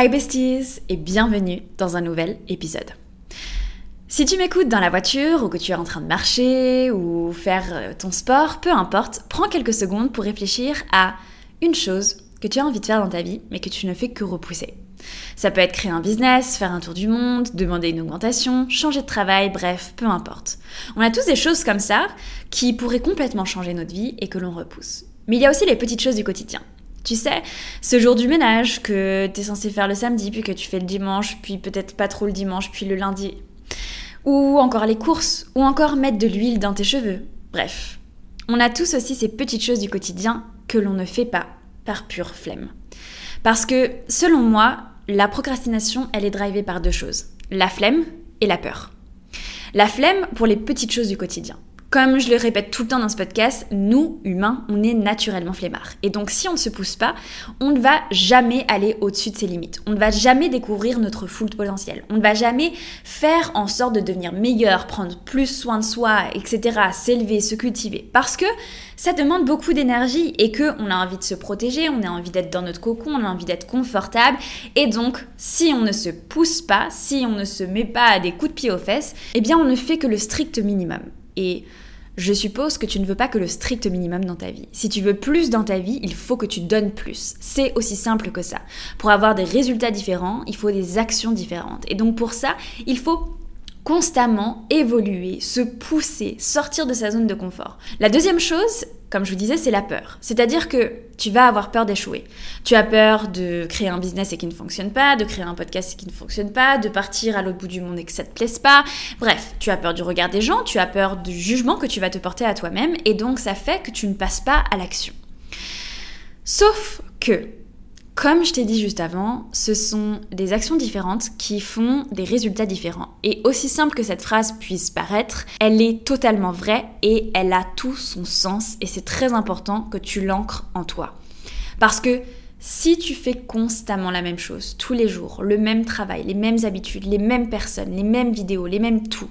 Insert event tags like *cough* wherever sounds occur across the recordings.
Hi besties et bienvenue dans un nouvel épisode. Si tu m'écoutes dans la voiture ou que tu es en train de marcher ou faire euh, ton sport, peu importe, prends quelques secondes pour réfléchir à une chose que tu as envie de faire dans ta vie mais que tu ne fais que repousser. Ça peut être créer un business, faire un tour du monde, demander une augmentation, changer de travail, bref, peu importe. On a tous des choses comme ça qui pourraient complètement changer notre vie et que l'on repousse. Mais il y a aussi les petites choses du quotidien. Tu sais, ce jour du ménage que tu es censé faire le samedi, puis que tu fais le dimanche, puis peut-être pas trop le dimanche, puis le lundi. Ou encore les courses, ou encore mettre de l'huile dans tes cheveux. Bref, on a tous aussi ces petites choses du quotidien que l'on ne fait pas par pure flemme. Parce que, selon moi, la procrastination, elle est drivée par deux choses. La flemme et la peur. La flemme pour les petites choses du quotidien. Comme je le répète tout le temps dans ce podcast, nous, humains, on est naturellement flemmards. Et donc si on ne se pousse pas, on ne va jamais aller au-dessus de ses limites. On ne va jamais découvrir notre full potentiel. On ne va jamais faire en sorte de devenir meilleur, prendre plus soin de soi, etc., s'élever, se cultiver. Parce que ça demande beaucoup d'énergie et que on a envie de se protéger, on a envie d'être dans notre cocon, on a envie d'être confortable. Et donc, si on ne se pousse pas, si on ne se met pas à des coups de pied aux fesses, eh bien on ne fait que le strict minimum. Et je suppose que tu ne veux pas que le strict minimum dans ta vie. Si tu veux plus dans ta vie, il faut que tu donnes plus. C'est aussi simple que ça. Pour avoir des résultats différents, il faut des actions différentes. Et donc pour ça, il faut constamment évoluer, se pousser, sortir de sa zone de confort. La deuxième chose, comme je vous disais, c'est la peur. C'est-à-dire que tu vas avoir peur d'échouer. Tu as peur de créer un business et qui ne fonctionne pas, de créer un podcast et qui ne fonctionne pas, de partir à l'autre bout du monde et que ça te plaise pas. Bref, tu as peur du regard des gens, tu as peur du jugement que tu vas te porter à toi-même et donc ça fait que tu ne passes pas à l'action. Sauf que comme je t'ai dit juste avant, ce sont des actions différentes qui font des résultats différents. Et aussi simple que cette phrase puisse paraître, elle est totalement vraie et elle a tout son sens et c'est très important que tu l'ancres en toi. Parce que si tu fais constamment la même chose, tous les jours, le même travail, les mêmes habitudes, les mêmes personnes, les mêmes vidéos, les mêmes tout,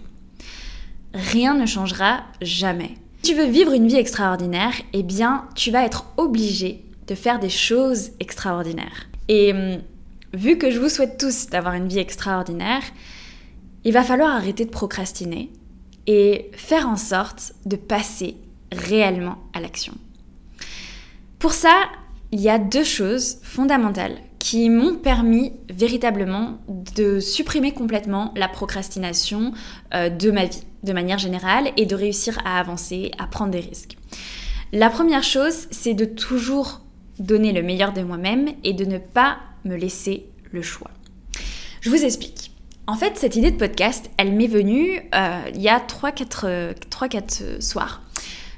rien ne changera jamais. Si tu veux vivre une vie extraordinaire, eh bien, tu vas être obligé de faire des choses extraordinaires. Et hum, vu que je vous souhaite tous d'avoir une vie extraordinaire, il va falloir arrêter de procrastiner et faire en sorte de passer réellement à l'action. Pour ça, il y a deux choses fondamentales qui m'ont permis véritablement de supprimer complètement la procrastination euh, de ma vie, de manière générale, et de réussir à avancer, à prendre des risques. La première chose, c'est de toujours donner le meilleur de moi-même et de ne pas me laisser le choix. Je vous explique. En fait, cette idée de podcast, elle m'est venue euh, il y a 3-4 soirs.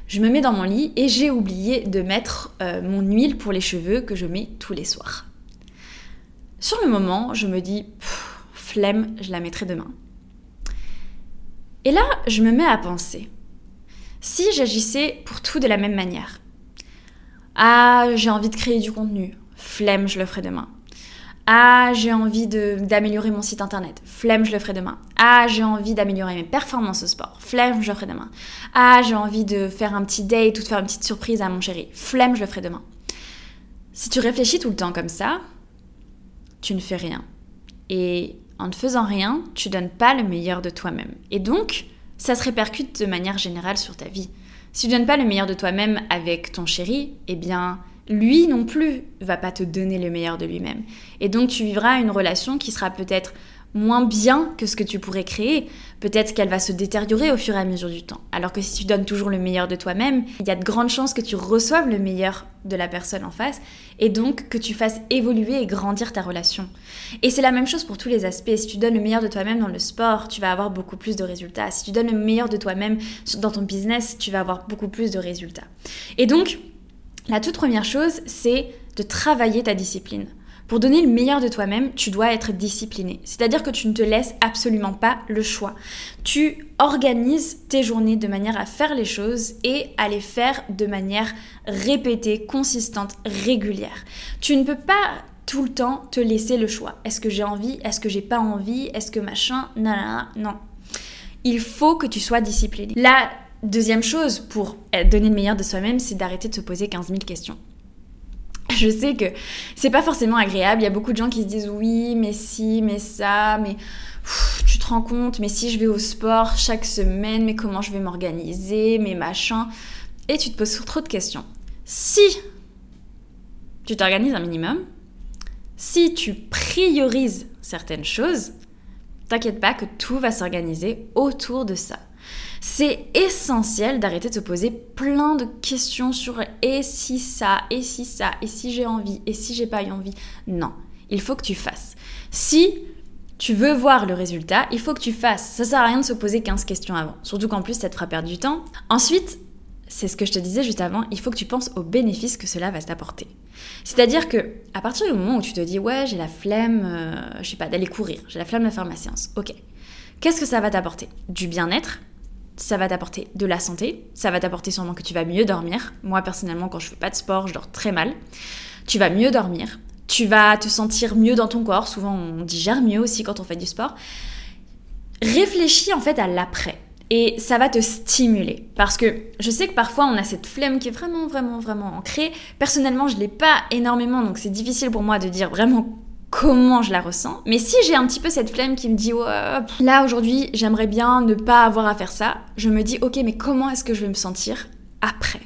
Je me mets dans mon lit et j'ai oublié de mettre euh, mon huile pour les cheveux que je mets tous les soirs. Sur le moment, je me dis, flemme, je la mettrai demain. Et là, je me mets à penser, si j'agissais pour tout de la même manière, ah, j'ai envie de créer du contenu. Flemme, je le ferai demain. Ah, j'ai envie d'améliorer mon site internet. Flemme, je le ferai demain. Ah, j'ai envie d'améliorer mes performances au sport. Flemme, je le ferai demain. Ah, j'ai envie de faire un petit date ou de faire une petite surprise à mon chéri. Flemme, je le ferai demain. Si tu réfléchis tout le temps comme ça, tu ne fais rien. Et en ne faisant rien, tu donnes pas le meilleur de toi-même. Et donc, ça se répercute de manière générale sur ta vie. Si tu donnes pas le meilleur de toi-même avec ton chéri, eh bien, lui non plus va pas te donner le meilleur de lui-même. Et donc, tu vivras une relation qui sera peut-être moins bien que ce que tu pourrais créer. Peut-être qu'elle va se détériorer au fur et à mesure du temps. Alors que si tu donnes toujours le meilleur de toi-même, il y a de grandes chances que tu reçoives le meilleur de la personne en face et donc que tu fasses évoluer et grandir ta relation. Et c'est la même chose pour tous les aspects. Si tu donnes le meilleur de toi-même dans le sport, tu vas avoir beaucoup plus de résultats. Si tu donnes le meilleur de toi-même dans ton business, tu vas avoir beaucoup plus de résultats. Et donc, la toute première chose, c'est de travailler ta discipline. Pour donner le meilleur de toi-même, tu dois être discipliné. C'est-à-dire que tu ne te laisses absolument pas le choix. Tu organises tes journées de manière à faire les choses et à les faire de manière répétée, consistante, régulière. Tu ne peux pas tout le temps te laisser le choix. Est-ce que j'ai envie? Est-ce que j'ai pas envie? Est-ce que machin? Non, non, non. Il faut que tu sois discipliné. La deuxième chose pour donner le meilleur de soi-même, c'est d'arrêter de se poser 15 000 questions. Je sais que c'est pas forcément agréable. Il y a beaucoup de gens qui se disent oui, mais si, mais ça, mais tu te rends compte, mais si je vais au sport chaque semaine, mais comment je vais m'organiser, mais machin. Et tu te poses trop de questions. Si tu t'organises un minimum, si tu priorises certaines choses, t'inquiète pas que tout va s'organiser autour de ça. C'est essentiel d'arrêter de se poser plein de questions sur et si ça, et si ça, et si j'ai envie, et si j'ai pas eu envie? Non, il faut que tu fasses. Si tu veux voir le résultat, il faut que tu fasses. Ça sert à rien de se poser 15 questions avant. Surtout qu'en plus, ça te fera perdre du temps. Ensuite, c'est ce que je te disais juste avant, il faut que tu penses aux bénéfices que cela va t'apporter. C'est-à-dire que à partir du moment où tu te dis ouais j'ai la flemme, euh, je sais pas d'aller courir, j'ai la flemme de faire ma séance, ok. Qu'est-ce que ça va t'apporter? Du bien-être, ça va t'apporter de la santé, ça va t'apporter sûrement que tu vas mieux dormir. Moi personnellement quand je fais pas de sport, je dors très mal. Tu vas mieux dormir, tu vas te sentir mieux dans ton corps. Souvent on digère mieux aussi quand on fait du sport. Réfléchis en fait à l'après et ça va te stimuler. Parce que je sais que parfois on a cette flemme qui est vraiment, vraiment, vraiment ancrée. Personnellement, je l'ai pas énormément, donc c'est difficile pour moi de dire vraiment comment je la ressens. Mais si j'ai un petit peu cette flemme qui me dit, là aujourd'hui, j'aimerais bien ne pas avoir à faire ça, je me dis, ok, mais comment est-ce que je vais me sentir après?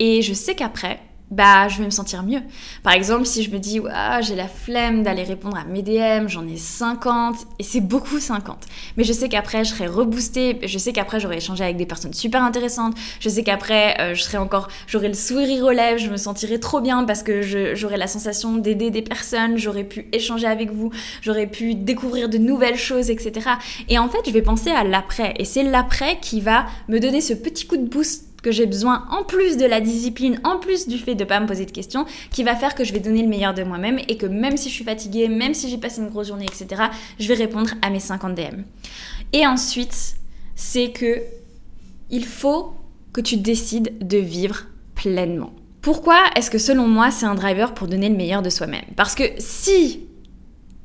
Et je sais qu'après, bah je vais me sentir mieux. Par exemple, si je me dis j'ai la flemme d'aller répondre à mes DM, j'en ai 50 et c'est beaucoup 50. Mais je sais qu'après je serai reboostée, je sais qu'après j'aurai échangé avec des personnes super intéressantes, je sais qu'après euh, je serai encore j'aurai le sourire aux lèvres, je me sentirai trop bien parce que j'aurai la sensation d'aider des personnes, j'aurai pu échanger avec vous, j'aurai pu découvrir de nouvelles choses, etc. Et en fait, je vais penser à l'après et c'est l'après qui va me donner ce petit coup de boost que j'ai besoin, en plus de la discipline, en plus du fait de ne pas me poser de questions, qui va faire que je vais donner le meilleur de moi-même et que même si je suis fatiguée, même si j'ai passé une grosse journée, etc., je vais répondre à mes 50 DM. Et ensuite, c'est que il faut que tu décides de vivre pleinement. Pourquoi est-ce que selon moi c'est un driver pour donner le meilleur de soi-même? Parce que si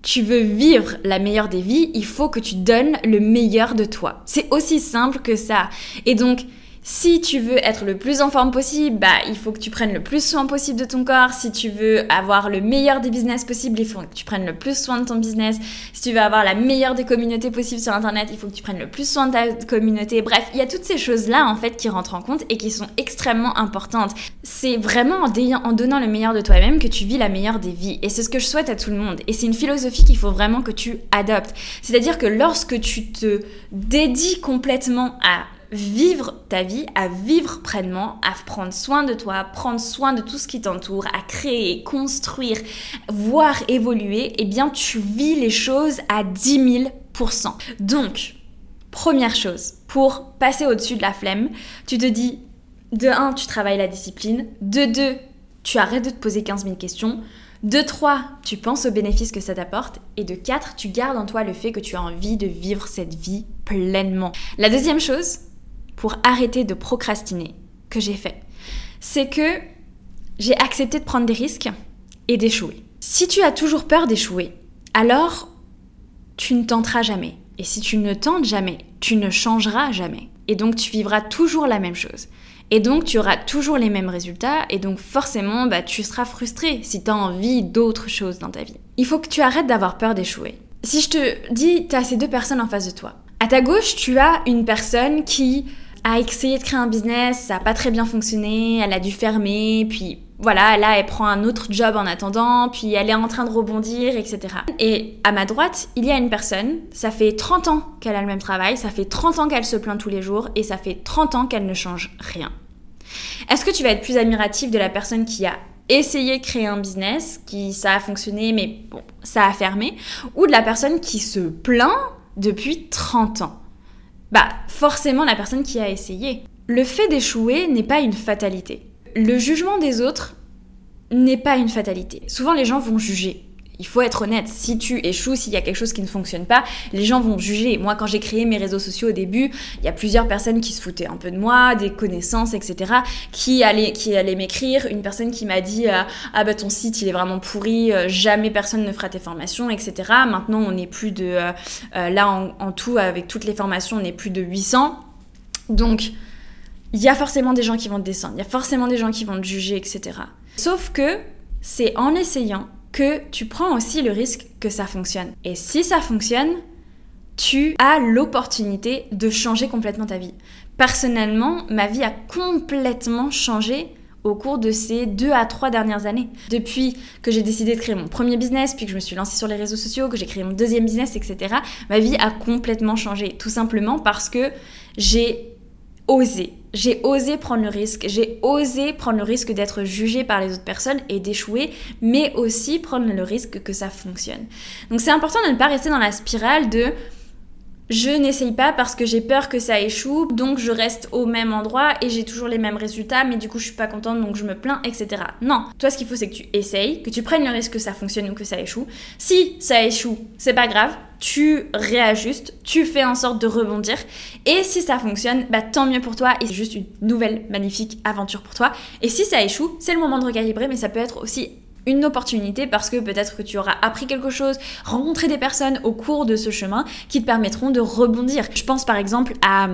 tu veux vivre la meilleure des vies, il faut que tu donnes le meilleur de toi. C'est aussi simple que ça. Et donc, si tu veux être le plus en forme possible, bah, il faut que tu prennes le plus soin possible de ton corps. Si tu veux avoir le meilleur des business possibles, il faut que tu prennes le plus soin de ton business. Si tu veux avoir la meilleure des communautés possibles sur Internet, il faut que tu prennes le plus soin de ta communauté. Bref, il y a toutes ces choses-là, en fait, qui rentrent en compte et qui sont extrêmement importantes. C'est vraiment en, en donnant le meilleur de toi-même que tu vis la meilleure des vies. Et c'est ce que je souhaite à tout le monde. Et c'est une philosophie qu'il faut vraiment que tu adoptes. C'est-à-dire que lorsque tu te dédies complètement à vivre ta vie, à vivre pleinement, à prendre soin de toi, prendre soin de tout ce qui t'entoure, à créer, construire, voir évoluer, eh bien tu vis les choses à 10 000%. Donc, première chose, pour passer au-dessus de la flemme, tu te dis, de 1, tu travailles la discipline, de 2, tu arrêtes de te poser 15 000 questions, de 3, tu penses aux bénéfices que ça t'apporte. Et de 4, tu gardes en toi le fait que tu as envie de vivre cette vie pleinement. La deuxième chose, pour arrêter de procrastiner que j'ai fait, c'est que j'ai accepté de prendre des risques et d'échouer. Si tu as toujours peur d'échouer, alors tu ne tenteras jamais. Et si tu ne tentes jamais, tu ne changeras jamais. Et donc tu vivras toujours la même chose. Et donc tu auras toujours les mêmes résultats et donc forcément bah, tu seras frustré si tu as envie d'autres choses dans ta vie. Il faut que tu arrêtes d'avoir peur d'échouer. Si je te dis, tu as ces deux personnes en face de toi. À ta gauche, tu as une personne qui a essayé de créer un business, ça n'a pas très bien fonctionné, elle a dû fermer, puis voilà, là elle prend un autre job en attendant, puis elle est en train de rebondir, etc. Et à ma droite, il y a une personne, ça fait 30 ans qu'elle a le même travail, ça fait 30 ans qu'elle se plaint tous les jours, et ça fait 30 ans qu'elle ne change rien. Est-ce que tu vas être plus admiratif de la personne qui a essayé de créer un business, qui ça a fonctionné, mais bon, ça a fermé, ou de la personne qui se plaint depuis 30 ans? Bah forcément la personne qui a essayé. Le fait d'échouer n'est pas une fatalité. Le jugement des autres n'est pas une fatalité. Souvent les gens vont juger. Il faut être honnête, si tu échoues, s'il y a quelque chose qui ne fonctionne pas, les gens vont juger. Moi, quand j'ai créé mes réseaux sociaux au début, il y a plusieurs personnes qui se foutaient un peu de moi, des connaissances, etc., qui allaient, qui allaient m'écrire. Une personne qui m'a dit euh, Ah bah ton site, il est vraiment pourri, euh, jamais personne ne fera tes formations, etc. Maintenant, on est plus de. Euh, là, en, en tout, avec toutes les formations, on est plus de 800. Donc, il y a forcément des gens qui vont te descendre, il y a forcément des gens qui vont te juger, etc. Sauf que c'est en essayant que tu prends aussi le risque que ça fonctionne. Et si ça fonctionne, tu as l'opportunité de changer complètement ta vie. Personnellement, ma vie a complètement changé au cours de ces deux à trois dernières années. Depuis que j'ai décidé de créer mon premier business, puis que je me suis lancée sur les réseaux sociaux, que j'ai créé mon deuxième business, etc., ma vie a complètement changé. Tout simplement parce que j'ai osé. J'ai osé prendre le risque, j'ai osé prendre le risque d'être jugée par les autres personnes et d'échouer, mais aussi prendre le risque que ça fonctionne. Donc c'est important de ne pas rester dans la spirale de je n'essaye pas parce que j'ai peur que ça échoue, donc je reste au même endroit et j'ai toujours les mêmes résultats, mais du coup je suis pas contente donc je me plains, etc. Non, toi ce qu'il faut c'est que tu essayes, que tu prennes le risque que ça fonctionne ou que ça échoue. Si ça échoue, c'est pas grave, tu réajustes, tu fais en sorte de rebondir. Et si ça fonctionne, bah tant mieux pour toi et c'est juste une nouvelle magnifique aventure pour toi. Et si ça échoue, c'est le moment de recalibrer, mais ça peut être aussi une opportunité parce que peut-être que tu auras appris quelque chose, rencontré des personnes au cours de ce chemin qui te permettront de rebondir. Je pense par exemple à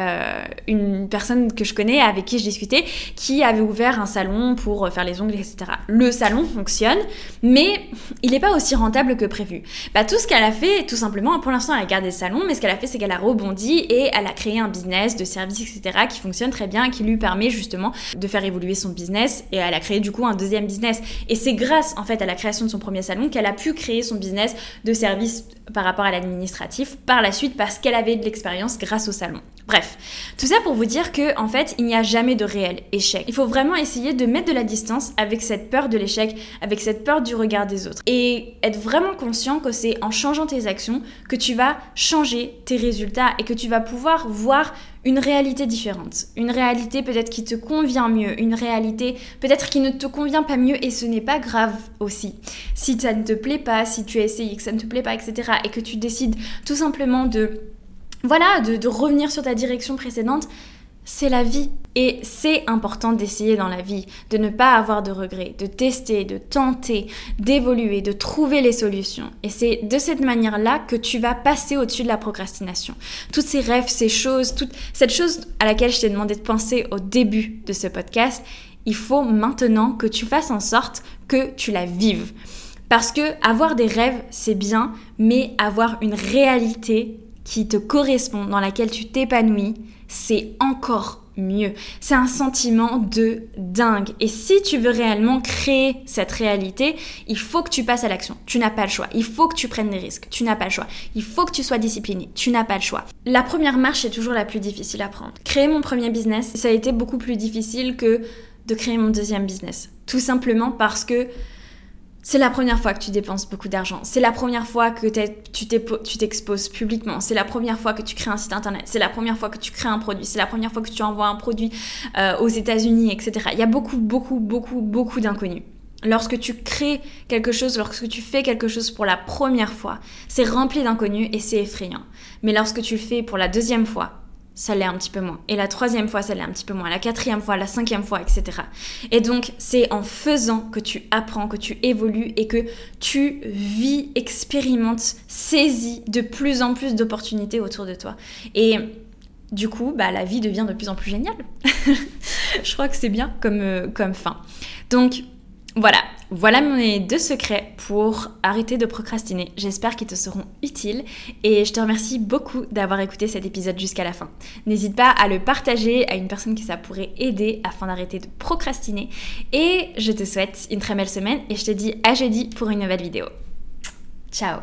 euh, une personne que je connais avec qui je discutais qui avait ouvert un salon pour faire les ongles, etc. Le salon fonctionne, mais il n'est pas aussi rentable que prévu. Bah, tout ce qu'elle a fait, tout simplement, pour l'instant elle a gardé le salon, mais ce qu'elle a fait c'est qu'elle a rebondi et elle a créé un business de services, etc. qui fonctionne très bien, qui lui permet justement de faire évoluer son business et elle a créé du coup un deuxième business. C'est grâce en fait à la création de son premier salon qu'elle a pu créer son business de service par rapport à l'administratif par la suite parce qu'elle avait de l'expérience grâce au salon. Bref, tout ça pour vous dire que en fait, il n'y a jamais de réel échec. Il faut vraiment essayer de mettre de la distance avec cette peur de l'échec, avec cette peur du regard des autres et être vraiment conscient que c'est en changeant tes actions que tu vas changer tes résultats et que tu vas pouvoir voir une réalité différente, une réalité peut-être qui te convient mieux, une réalité peut-être qui ne te convient pas mieux et ce n'est pas grave aussi. Si ça ne te plaît pas, si tu as essayé que ça ne te plaît pas, etc. et que tu décides tout simplement de voilà, de, revenir sur ta direction précédente, c'est la vie. Et c'est important d'essayer dans la vie, de ne pas avoir de regrets, de tester, de tenter, d'évoluer, de trouver les solutions. Et c'est de cette manière-là que tu vas passer au-dessus de la procrastination. Toutes ces rêves, ces choses, toute cette chose à laquelle je t'ai demandé de penser au début de ce podcast, il faut maintenant que tu fasses en sorte que tu la vives. Parce que avoir des rêves, c'est bien, mais avoir une réalité qui te correspond, dans laquelle tu t'épanouis, c'est encore mieux. C'est un sentiment de dingue. Et si tu veux réellement créer cette réalité, il faut que tu passes à l'action. Tu n'as pas le choix. Il faut que tu prennes des risques. Tu n'as pas le choix. Il faut que tu sois discipliné. Tu n'as pas le choix. La première marche est toujours la plus difficile à prendre. Créer mon premier business, ça a été beaucoup plus difficile que de créer mon deuxième business. Tout simplement parce que c'est la première fois que tu dépenses beaucoup d'argent. C'est la première fois que tu t'exposes publiquement. C'est la première fois que tu crées un site internet. C'est la première fois que tu crées un produit. C'est la première fois que tu envoies un produit euh, aux États-Unis, etc. Il y a beaucoup, beaucoup, beaucoup, beaucoup d'inconnus. Lorsque tu crées quelque chose, lorsque tu fais quelque chose pour la première fois, c'est rempli d'inconnus et c'est effrayant. Mais lorsque tu le fais pour la deuxième fois, ça l'est un petit peu moins. Et la troisième fois, ça l'est un petit peu moins. La quatrième fois, la cinquième fois, etc. Et donc, c'est en faisant que tu apprends, que tu évolues et que tu vis, expérimentes, saisis de plus en plus d'opportunités autour de toi. Et du coup, bah, la vie devient de plus en plus géniale. *laughs* Je crois que c'est bien comme, euh, comme fin. Donc, voilà, voilà mes deux secrets pour arrêter de procrastiner. J'espère qu'ils te seront utiles et je te remercie beaucoup d'avoir écouté cet épisode jusqu'à la fin. N'hésite pas à le partager à une personne qui ça pourrait aider afin d'arrêter de procrastiner. Et je te souhaite une très belle semaine et je te dis à jeudi pour une nouvelle vidéo. Ciao